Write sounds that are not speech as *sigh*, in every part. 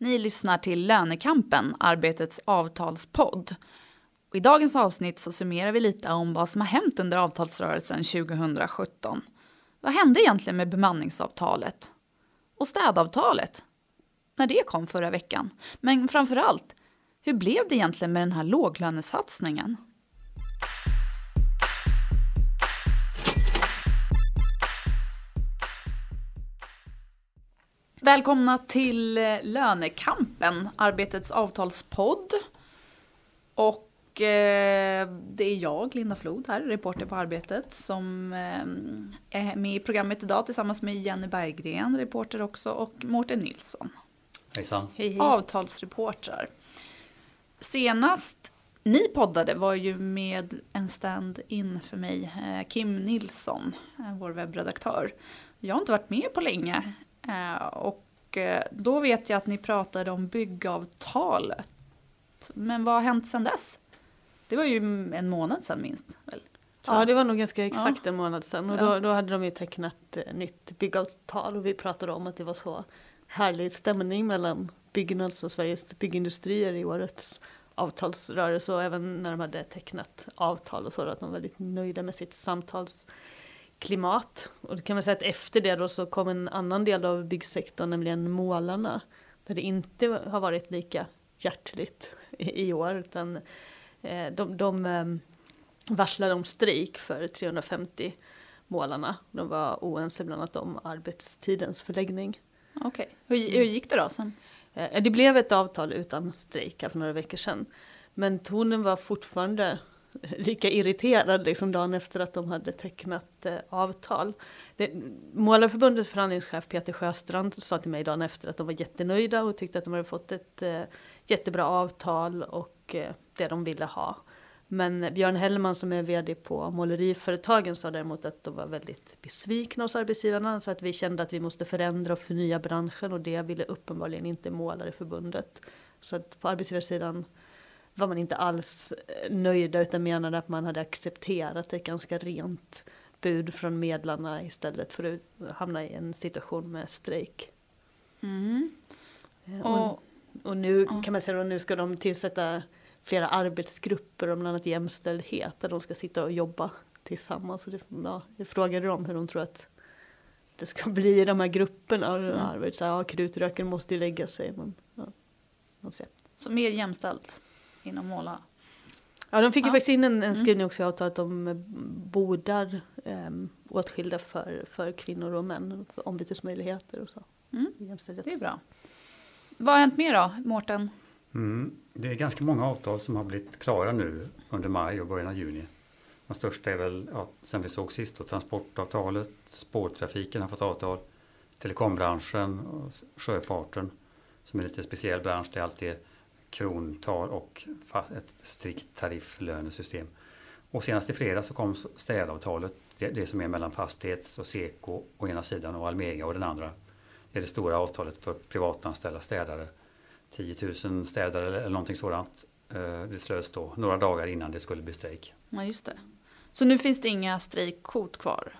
Ni lyssnar till Lönekampen, Arbetets avtalspodd. Och I dagens avsnitt så summerar vi lite om vad som har hänt under avtalsrörelsen 2017. Vad hände egentligen med bemanningsavtalet? Och städavtalet? När det kom förra veckan. Men framför allt, hur blev det egentligen med den här låglönesatsningen? Välkomna till eh, Lönekampen, Arbetets avtalspodd. Och eh, det är jag, Linda Flod här, reporter på Arbetet, som eh, är med i programmet idag tillsammans med Jenny Berggren, reporter också, och Mårten Nilsson. Hejsan. Hej, hej. Avtalsreportrar. Senast ni poddade var ju med en stand-in för mig, Kim Nilsson, vår webbredaktör. Jag har inte varit med på länge och eh, då vet jag att ni pratade om byggavtalet. Men vad har hänt sedan dess? Det var ju en månad sedan minst. Väl? Ja, det var nog ganska exakt ja. en månad sedan. Och då, då hade de ju tecknat eh, nytt byggavtal och vi pratade om att det var så härlig stämning mellan Byggnads och Sveriges byggindustrier i årets avtalsrörelse och även när de hade tecknat avtal och så, att de var väldigt nöjda med sitt samtals klimat. Och det kan man säga att efter det då så kom en annan del av byggsektorn, nämligen målarna. Där det inte har varit lika hjärtligt i, år, utan eh, de, de ehm, varslade om strejk för 350 målarna. De var oense bland annat om arbetstidens förläggning. Okej, okay. hur, hur gick det då sen? Eh, det blev ett avtal utan strejk för några veckor sedan. Men tonen var fortfarande *laughs* lika irriterad liksom dagen efter att de hade tecknat eh, avtal. Det, Målarförbundets förhandlingschef Peter Sjöstrand sa till mig dagen efter att de var jättenöjda och tyckte att de hade fått ett eh, jättebra avtal och eh, det de ville ha. Men Björn Hellman som är vd på Måleriföretagen sa däremot att de var väldigt besvikna hos arbetsgivarna så att vi kände att vi måste förändra och förnya branschen och det ville uppenbarligen inte Målareförbundet. Så att på arbetsgivarsidan var man inte alls eh, nöjda utan menade att man hade accepterat ett ganska rent bud från medlarna istället för att hamna i en situation med strejk. Mm. Eh, och, och, nu kan man säga att nu ska de tillsätta flera arbetsgrupper om bland annat jämställdhet där de ska sitta och jobba tillsammans. Och det, ja, jag frågade dem hur de tror att det ska *laughs* bli i de här grupperna. Mm. Så, ja, krutröken måste ju lägga sig. Men, ja, man ser. Så mer jämställt? Inom Måla. Ja, de fick ju faktiskt in en, en mm. skrivning också i avtalet om bodar eh, åtskilda för, för kvinnor och män, för ombytesmöjligheter och så. Mm. Det är bra. Vad har hänt mer då, Mårten? Mm. Det är ganska många avtal som har blivit klara nu under maj och början av juni. De största är väl, ja, sen vi såg sist, då, transportavtalet, spårtrafiken har fått avtal, telekombranschen och sjöfarten som är lite speciell bransch. Det är alltid krontal och ett strikt tarifflönesystem. Och senast i fredag så kom städavtalet, det, det som är mellan Fastighets och Seko å ena sidan och Almega å den andra. Det är det stora avtalet för privatanställda städare. 10 000 städare eller någonting sådant. Eh, det slöts då några dagar innan det skulle bli strejk. Ja, just det. Så nu finns det inga strejkhot kvar?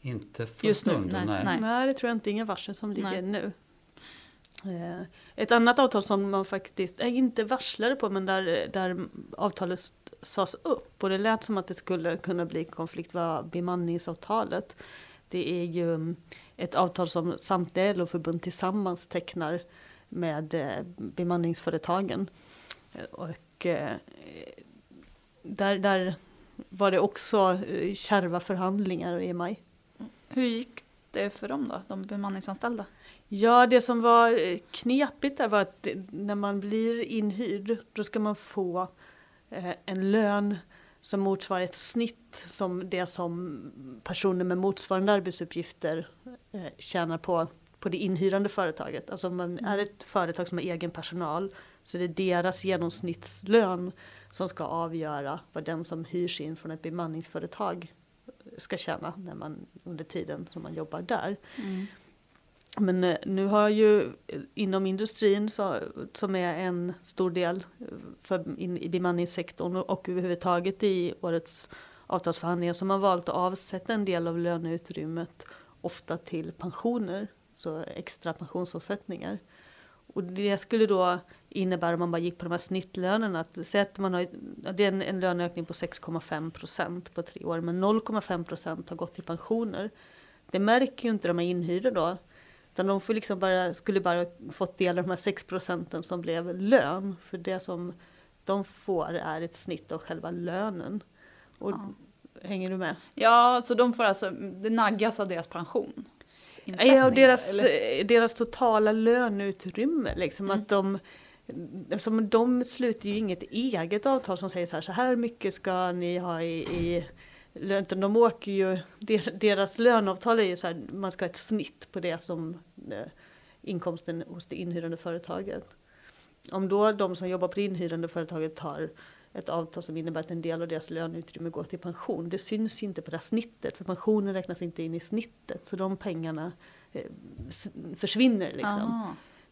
Inte för Just stunden, nu? Nej. Nej. nej. nej, det tror jag inte. Inga varsel som ligger nej. nu. Eh, ett annat avtal som man faktiskt, eh, inte varslade på men där, där avtalet sades upp och det lät som att det skulle kunna bli konflikt var bemanningsavtalet. Det är ju mm, ett avtal som samtliga LO-förbund tillsammans tecknar med eh, bemanningsföretagen. Och där, där var det också kärva förhandlingar i maj. Mm. Hur gick det för dem då, de bemanningsanställda? Ja, det som var eh, knepigt där var att när man blir inhyrd, då ska man få eh, en lön som motsvarar ett snitt som det som personer med motsvarande arbetsuppgifter eh, tjänar på, på det inhyrande företaget. Alltså om man är ett företag som har egen personal så det är deras genomsnittslön som ska avgöra vad den som hyrs in från ett bemanningsföretag ska tjäna när man, under tiden som man jobbar där. Mm. Men eh, nu har ju eh, inom industrin så, som är en stor del eh, för in, i bemanningssektorn och överhuvudtaget i årets avtalsförhandlingar som har valt att avsätta en del av löneutrymmet ofta till pensioner, så extra pensionsavsättningar. Och det skulle då innebära om man bara gick på de här snittlönerna. Att säga att man har, det är en, en löneökning på 6,5 procent på tre år. Men 0,5 procent har gått till pensioner. Det märker ju inte de här inhyrda då. Utan de får liksom bara, skulle bara fått del av de här 6 procenten som blev lön. För det som de får är ett snitt av själva lönen. Och Ja. Hänger du med? Ja, så de får alltså, det naggas av deras pension. Ja, och deras, deras totala löneutrymme. Liksom, Mm. att de, som de sluter ju inget eget avtal som säger så här, så här mycket ska ni ha i, i. Utan De åker ju, der- deras löneavtal är ju så här, man ska ha ett snitt på det som eh, inkomsten hos det inhyrande företaget. Om då de som jobbar på det inhyrande företaget har ett avtal som innebär att en del av deras löneutrymme går till pension. Det syns inte på det här snittet, för pensionen räknas inte in i snittet. Så de pengarna eh, försvinner liksom.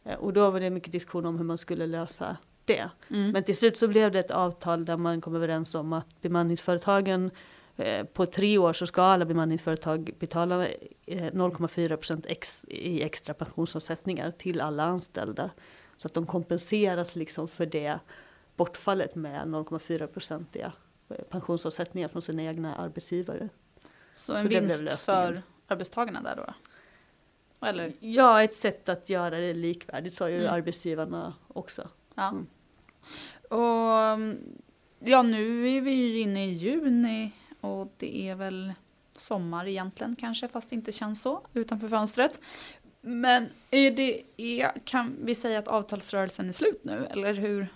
Ah. Eh, Och då var det mycket diskussion om hur man skulle lösa det. Mm. Men till slut så blev det ett avtal där man kom överens om att bemanningsföretagen på tre år så ska alla bemanningsföretag betala eh, 0,4 procent ex, i extra pensionsavsättningar till alla anställda. Så att de kompenseras liksom för det bortfallet med 0,4 procentiga eh, pensionsavsättningar från sina egna arbetsgivare. Så en Så vinst för arbetstagarna där då? Eller? Ja, ett sätt att göra det likvärdigt sa ju Mm. arbetsgivarna också. Ja. Mm. Och ja, nu är vi ju inne i juni och det är väl sommar egentligen kanske, fast det inte känns så utanför fönstret. Men är det, är, kan vi säga att avtalsrörelsen är slut nu, eller hur?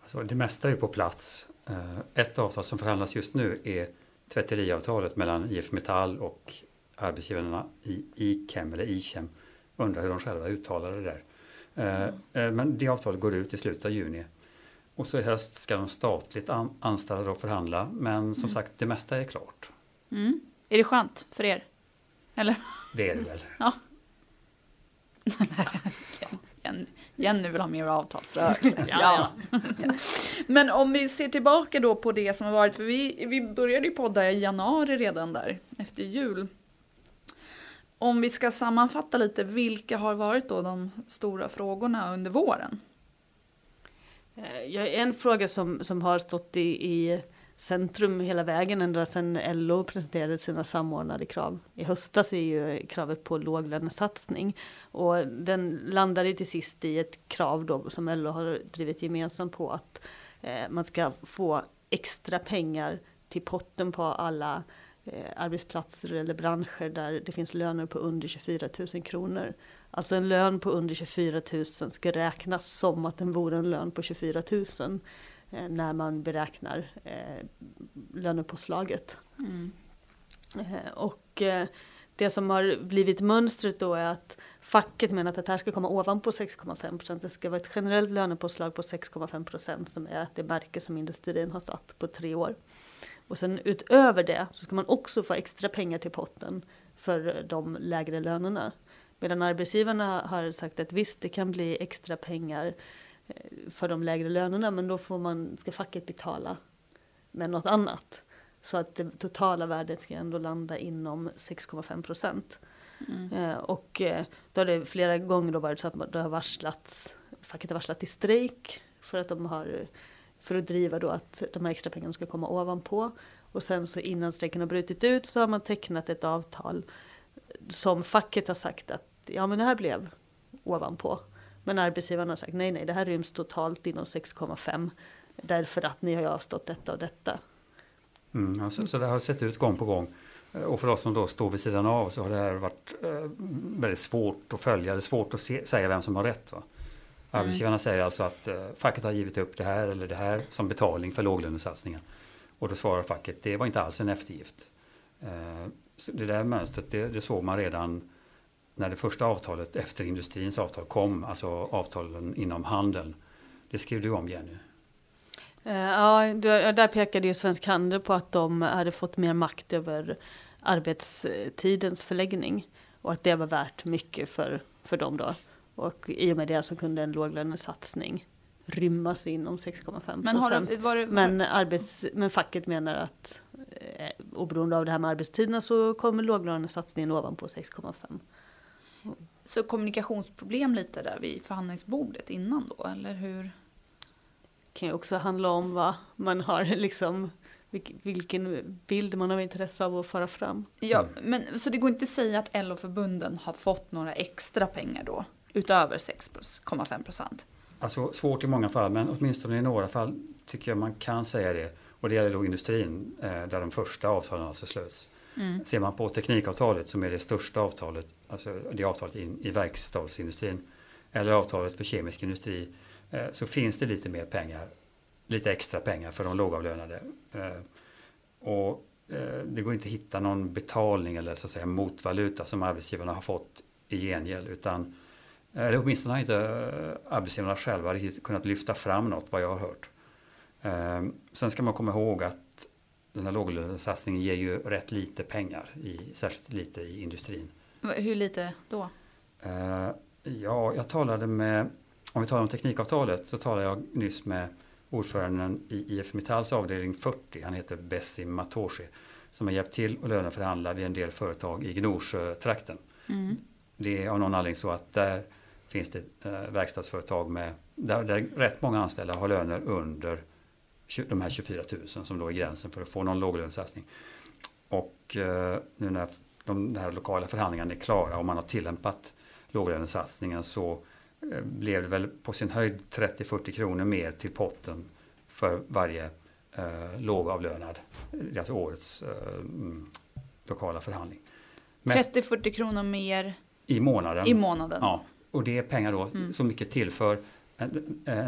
Alltså, det mesta är på plats. Eh, Ett avtal som förhandlas just nu är tvätteriavtalet mellan IF Metall och arbetsgivarna i IKEM eller IKEM. Undrar hur de själva uttalar det där. Eh, eh, Men det avtalet går ut i slutet av juni. Och så i höst ska de statligt an- anställda förhandla. Men som Mm. sagt, det mesta är klart. Mm. Är det skönt för er? Eller? Det är det väl. *laughs* *laughs* Jenny, Jenny vill ha mer avtalsrörelse. *laughs* ja, ja. Men om vi ser tillbaka då på det som har varit, för vi, vi började ju podda i januari redan där, efter jul. Om vi ska sammanfatta lite, vilka har varit då de stora frågorna under våren? Eh, ja, en fråga som, som har stått i, i centrum hela vägen ända sedan LO presenterade sina samordnade krav i höstas är ju kravet på låglönesatsning. Och den landade till sist i ett krav då som LO har drivit gemensamt på att eh, man ska få extra pengar till potten på alla eh, arbetsplatser eller branscher där det finns löner på under 24 000 kronor. Alltså en lön på under 24 000 ska räknas som att den vore en lön på 24 000 eh, när man beräknar eh, lönepåslaget. Mm. Eh, och det som har blivit mönstret då är att facket menar att det här ska komma ovanpå 6,5 procent. Det ska vara ett generellt lönepåslag på 6,5 procent som är det märke som industrin har satt på tre år. Och sen utöver det så ska man också få extra pengar till potten för de lägre lönerna. Medan arbetsgivarna har sagt att visst, det kan bli extra pengar eh, för de lägre lönerna, men då får man, ska facket betala med något annat. Så att det totala värdet ska ändå landa inom 6,5 procent. Mm. Eh, och eh, då har det flera gånger då varit så att det har varslats, facket har varslat i strejk för att de har för att driva då att de här extra pengarna ska komma ovanpå. Och sen så innan strejken har brutit ut så har man tecknat ett avtal som facket har sagt att ja men det här blev ovanpå. Men arbetsgivarna har sagt nej nej det här ryms totalt inom 6,5 därför att ni har avstått detta och detta. Mm, ja, så, det har sett ut gång på gång. Eh, Och för oss som då står vid sidan av så har det här varit eh, väldigt svårt att följa. Det är svårt att se, säga vem som har rätt. Va? Arbetsgivarna säger alltså att eh, facket har givit upp det här eller det här som betalning för låglönesatsningen. Och då svarar facket, det var inte alls en eftergift. Eh, det där mönstret, det, det såg man redan när det första avtalet efter industrins avtal kom, alltså avtalen inom handeln. Det skrev du om Jenny. Eh, Ja, där pekade ju Svensk Handel på att de hade fått mer makt över arbetstidens förläggning. Och att det var värt mycket för, för dem då. Och i och med det så kunde en låglönesatsning rymmas inom 6,5 Men har det, var det, Men, arbets, men facket menar att eh, oberoende av det här med arbetstiderna så kommer låglönesatsningen ovanpå 6,5. Så kommunikationsproblem lite där vid förhandlingsbordet innan då, eller hur? Det kan ju också handla om vad man har liksom vilken bild man har intresse av att föra fram. Ja, men så det går inte att säga att LO-förbunden har fått några extra pengar då, utöver 6,5 procent? Alltså svårt i många fall, men åtminstone i några fall tycker jag man kan säga det. Och det gäller då industrin, eh, där de första avtalen alltså slöts. Mm. Ser man på teknikavtalet som är det största avtalet, alltså det avtalet in, i verkstadsindustrin, eller avtalet för kemisk industri, eh, så finns det lite mer pengar, lite extra pengar för de lågavlönade. Eh, och eh, det går inte att hitta någon betalning eller så att säga motvaluta som arbetsgivarna har fått i gengäld, utan eh, eller åtminstone har inte eh, arbetsgivarna själva kunnat lyfta fram något vad jag har hört. Sen ska man komma ihåg att den här låglönesatsningen ger ju rätt lite pengar, i, särskilt lite i industrin. Hur lite då? Ehm, ja, jag talade med, om vi talar om teknikavtalet, så talade jag nyss med ordföranden i IF Metalls avdelning 40, han heter Bessim Matoshi, som har hjälpt till att löneförhandla vid en del företag i Gnosjötrakten. Mm. Det är av någon anledning så att där finns det eh, verkstadsföretag med, där, där rätt många anställda har löner under de här 24 000 som då är gränsen för att få någon låglönesatsning. Och eh, nu när de här lokala förhandlingarna är klara och man har tillämpat låglönesatsningen så eh, blev det väl på sin höjd 30-40 kronor mer till potten för varje eh, lågavlönad, alltså årets eh, mm, lokala förhandling. 30-40 kronor mer i månaden. I månaden. Ja, och det är pengar då mm. så mycket tillför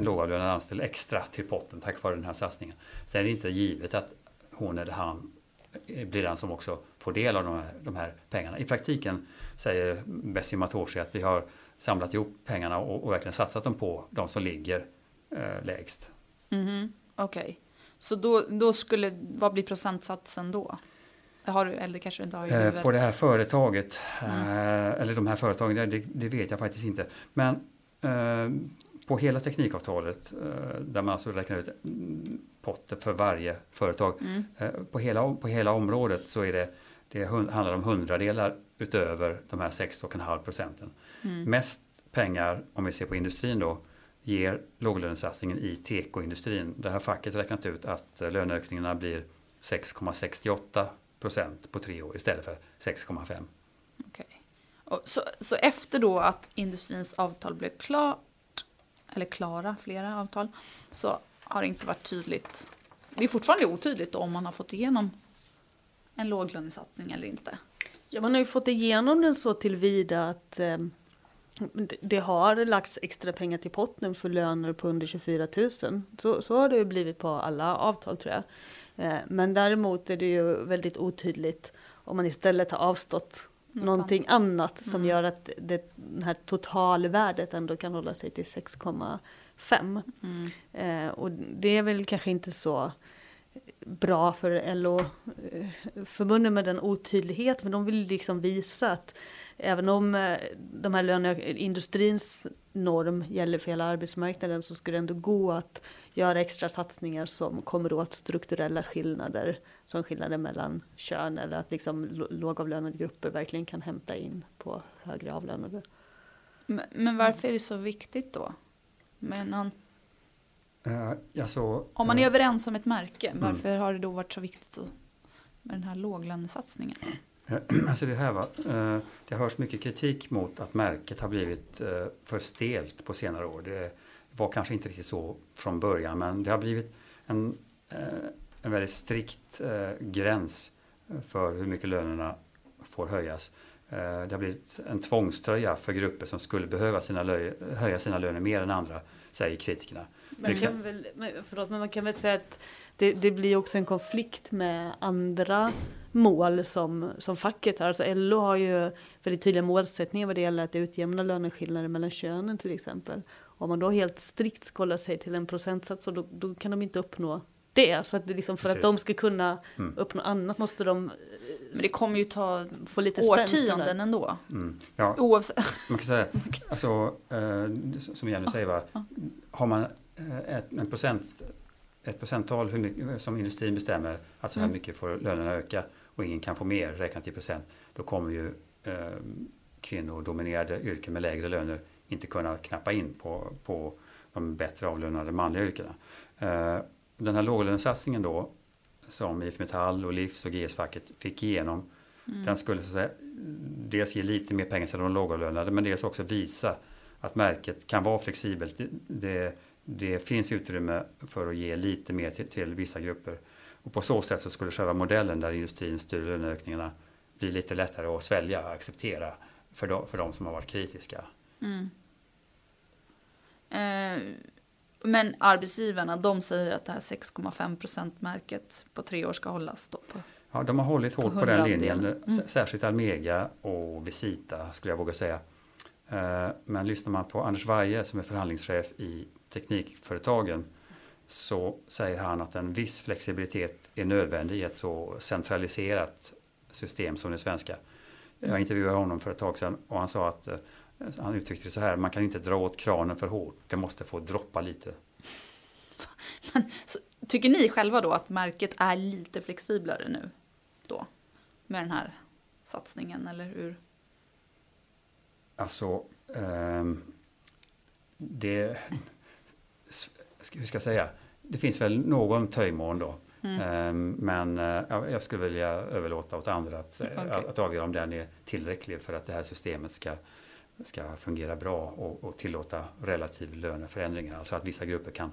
lågavlönad anställd extra till potten tack vare den här satsningen. Sen är det inte givet att hon eller han blir den som också får del av de här, de här pengarna. I praktiken säger Bessie Matoshi att vi har samlat ihop pengarna och, och verkligen satsat dem på de som ligger eh, lägst. Mm -hmm. Okej, okay. så då, då skulle, vad blir procentsatsen då? Har du, eller kanske inte har i eh? På det här företaget, mm. eh, eller de här företagen, det, det, vet jag faktiskt inte. Men eh, på hela teknikavtalet eh, där man alltså räknar ut potten för varje företag. Mm. Eh, på, hela, på hela området så är det, det handlar om hundradelar utöver de här 6,5 procenten. Mm. Mest pengar, om vi ser på industrin då, ger låglönesatsningen i tekoindustrin. Det här facket räknat ut att eh, löneökningarna blir 6,68 procent på tre år istället för 6,5. Okay. Så, så efter då att industrins avtal blev klart eller klara flera avtal, så har det inte varit tydligt. Det är fortfarande otydligt om man har fått igenom en låglönesatsning eller inte. Ja, man har ju fått igenom den så tillvida att eh, det har lagts extra pengar till potten för löner på under 24 000. Så, så har det ju blivit på alla avtal tror jag. Eh, men däremot är det ju väldigt otydligt om man istället har avstått någonting annat som mm. gör att det, det här totalvärdet ändå kan hålla sig till 6,5. Mm. Eh, och det är väl kanske inte så bra för LO-förbunden med den otydlighet, men de vill liksom visa att även om eh, de här löneindustrins norm gäller för hela arbetsmarknaden så skulle det ändå gå att göra extra satsningar som kommer åt strukturella skillnader som skillnader mellan kön eller att liksom lågavlönade grupper verkligen kan hämta in på högre avlönade. Men, men varför är det så viktigt då? Med någon... Uh, alltså, Om man är uh, överens om ett märke, mm. varför mm. har det då varit så viktigt med den här låglönesatsningen? *clears throat* Alltså det, här va, det hörs mycket kritik mot att märket har blivit för stelt på senare år. Det var kanske inte riktigt så från början men det har blivit en, en väldigt strikt gräns för hur mycket lönerna får höjas. Det har blivit en tvångströja för grupper som skulle behöva sina höja sina löner mer än andra, säger kritikerna. Man kan väl, förlåt, men man kan väl säga att det, det blir också en konflikt med andra mål som, som facket har. Alltså LO har ju väldigt tydliga målsättningar vad det gäller att utjämna löneskillnader mellan könen till exempel. Om man då helt strikt kollar sig till en procentsats så då, då kan de inte uppnå det. Så att det liksom för Precis. att de ska kunna mm. uppnå annat måste de men det kommer ju ta få lite årtionden ändå. Mm. Ja, Oavsett. Man kan säga, *laughs* alltså, eh, som Jenny säger, va? har man eh, ett, en procent, ett procenttal hur mycket, som industrin bestämmer, att så här mm. mycket får lönerna öka och ingen kan få mer räknat i procent, då kommer ju eh, kvinnodominerade yrken med lägre löner inte kunna knappa in på, på de bättre avlönade manliga yrkena. Eh, den här låglönesatsningen då som IF Metall och Livs och GS-facket fick igenom mm. den skulle så att säga, dels ge lite mer pengar till de lågavlönade men dels också visa att märket kan vara flexibelt. Det, det, det finns utrymme för att ge lite mer till, till, vissa grupper. Och på så sätt så skulle själva modellen där industrin styr löneökningarna bli lite lättare att svälja och acceptera för de, för de som har varit kritiska. Mm. Eh, men arbetsgivarna de säger att det här 6,5 märket på tre år ska hållas då på Ja, de har hållit hårt på, på den linjen, mm. särskilt Almega och Visita skulle jag våga säga. Eh, men lyssnar man på Anders Weije som är förhandlingschef i Teknikföretagen så säger han att en viss flexibilitet är nödvändig i ett så centraliserat system som det svenska. Jag intervjuade honom för ett tag sedan och han sa att eh, han uttryckte det så här, man kan inte dra åt kranen för hårt, det måste få droppa lite. *laughs* Men, så, tycker ni själva då att märket är lite flexiblare nu? Då? Med den här satsningen, eller hur? Alltså, eh, det... Hur ska jag säga? Det finns väl någon töjmån då. Mm. Eh, men eh, jag skulle vilja överlåta åt andra att, okay. att avgöra om den är tillräcklig för att det här systemet ska ska fungera bra och, och tillåta relativ löneförändringar. Alltså att vissa grupper kan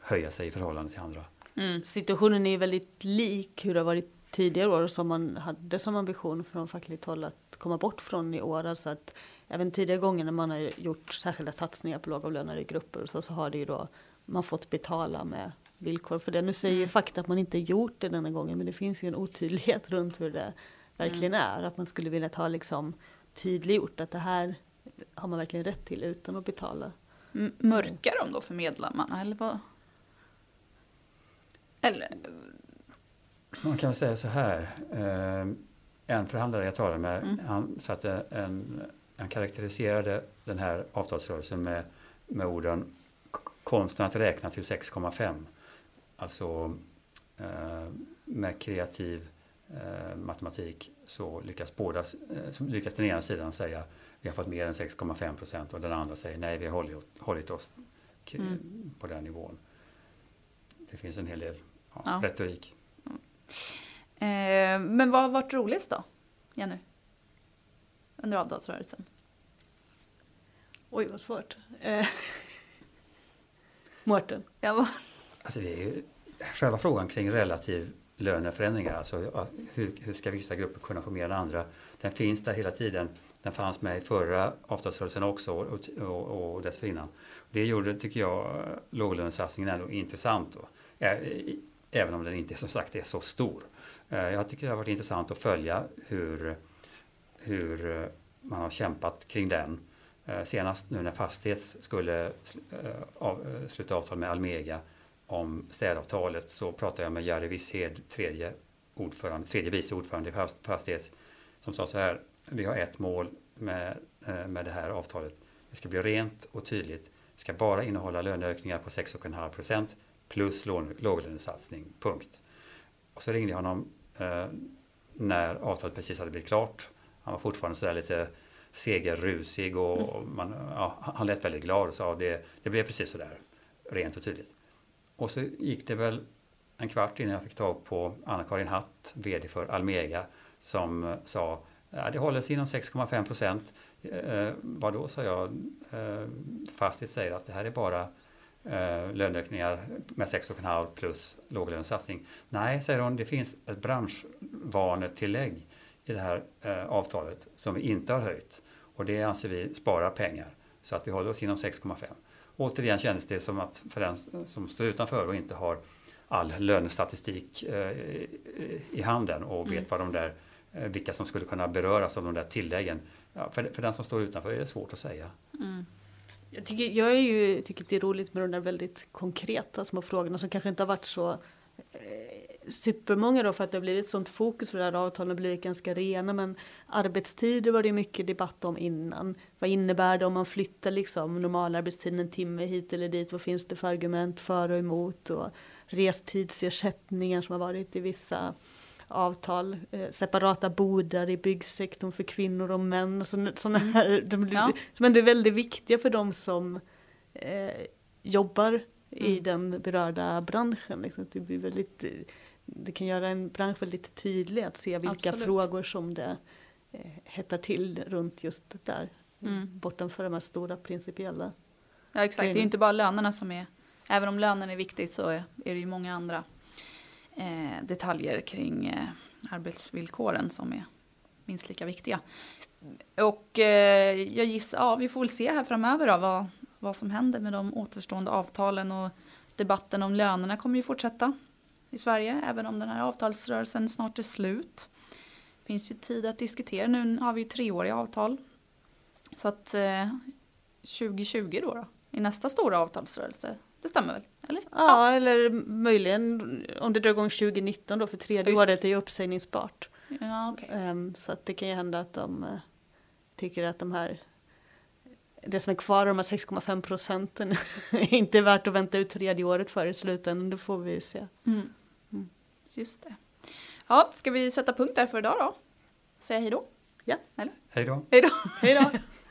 höja sig i förhållande till andra. Mm. Situationen är väldigt lik hur det har varit tidigare år som man hade som ambition från fackligt håll att komma bort från i år. Alltså att även tidigare gånger när man har gjort särskilda satsningar på lågavlönade grupper så, så har det ju då man fått betala med villkor för det. Nu säger mm. fakta att man inte gjort det denna gången men det finns ju en otydlighet *laughs* runt hur det verkligen mm. är. Att man skulle vilja ha liksom tydliggjort att det här har man verkligen rätt till utan att betala. M mörkar de då för medlemmarna eller vad? Eller? Man kan säga så här. Eh, en förhandlare jag talade med, mm. han, satte en, han karaktäriserade den här avtalsrörelsen med, med orden konsten att räkna till 6,5. Alltså eh, med kreativ eh, matematik så lyckas, båda, så lyckas den ena sidan säga vi har fått mer än 6,5 procent och den andra säger nej, vi har hållit, hållit oss mm. på den nivån. Det finns en hel del ja, ja. retorik. Mm. Eh, men vad har varit roligast då, Jenny? Under avtalsrörelsen? Oj, vad svårt. *laughs* Mårten? Ja, alltså det är ju själva frågan kring relativ löneförändringar, alltså hur, hur ska vissa grupper kunna få mer än andra? Den finns där hela tiden. Den fanns med i förra avtalsrörelsen också och, och, och dessförinnan. Det gjorde, tycker jag, låglönesatsningen ändå intressant. Då. Även om den inte som sagt är så stor. Eh, jag tycker det har varit intressant att följa hur, hur eh, man har kämpat kring den. Eh, senast nu när Fastighets skulle eh, eh, sluta avtal med Almega om städavtalet så pratade jag med Jari Visshed, tredje, ordförande, tredje vice ordförande i Fastighets, som sa så här, vi har ett mål med, med det här avtalet. Det ska bli rent och tydligt. Det ska bara innehålla löneökningar på 6,5 procent plus låglönesatsning, punkt. Och så ringde jag honom eh, när avtalet precis hade blivit klart. Han var fortfarande sådär lite segerrusig och mm. man, ja, han lät väldigt glad och sa det, det blev precis sådär rent och tydligt. Och så gick det väl en kvart innan jag fick tag på Anna-Karin Hatt, VD för Almega, som sa Ja, det håller sig inom 6,5 procent. Eh, vad då, sa jag. Eh, Fastigt säger att det här är bara eh, löneökningar med 6,5 plus låglönesatsning. Nej, säger hon, det finns ett branschvanetillägg i det här eh, avtalet som vi inte har höjt. Och det anser vi sparar pengar. Så att vi håller oss inom 6,5. Återigen kändes det som att för den som står utanför och inte har all lönestatistik eh, i handen och vet mm. vad de där Eh, vilka som skulle kunna beröras av de där tilläggen. För, för den som står utanför är det svårt att säga. Mm. Jag, tycker, jag är ju, tycker det är roligt med de där väldigt konkreta små frågorna som kanske inte har varit så eh, supermånga då för att det har blivit sånt fokus för det här avtalet har blivit ganska rena men arbetstider var det mycket debatt om innan. Vad innebär det om man flyttar liksom normalarbetstiden en timme hit eller dit? Vad finns det för argument för och emot? Och restidsersättningar som har varit i vissa avtal, eh, separata bodar i byggsektorn för kvinnor och män. Sådana här, de, Ja. som ändå är väldigt viktiga för de som eh, jobbar i Mm. den berörda branschen. Liksom. Det, blir väldigt, eh, det kan göra en bransch väldigt tydlig att se vilka Absolut. frågor som det eh, hettar till runt just det där. Mm. Bortanför de här stora principiella. Ja exakt, det är grejerna. inte bara lönerna som är, även om lönen är viktig så är är det ju många andra eh, detaljer kring eh, arbetsvillkoren som är minst lika viktiga. Och eh, jag gissar, ja vi får väl se här framöver då vad, vad som händer med de återstående avtalen och debatten om lönerna kommer ju fortsätta i Sverige även om den här avtalsrörelsen snart är slut. Finns ju tid att diskutera, nu har vi ju treåriga avtal. Så att eh, 2020 då, då i nästa stora avtalsrörelse. Det stämmer väl? Eller? Ja, eller möjligen om det drar igång 2019 då, för tredje Ja, just det. året är ju uppsägningsbart. Ja, okej. Ehm, så att det kan ju hända att de eh, tycker att de här det som är kvar av de här 6,5 procenten *laughs* är inte värt att vänta ut tredje året för i slutändan. Det får vi ju se. Mm. Just det. Ja, ska vi sätta punkt där för idag då? Säga hej då? Hej då! Hej då! Hej då! *laughs*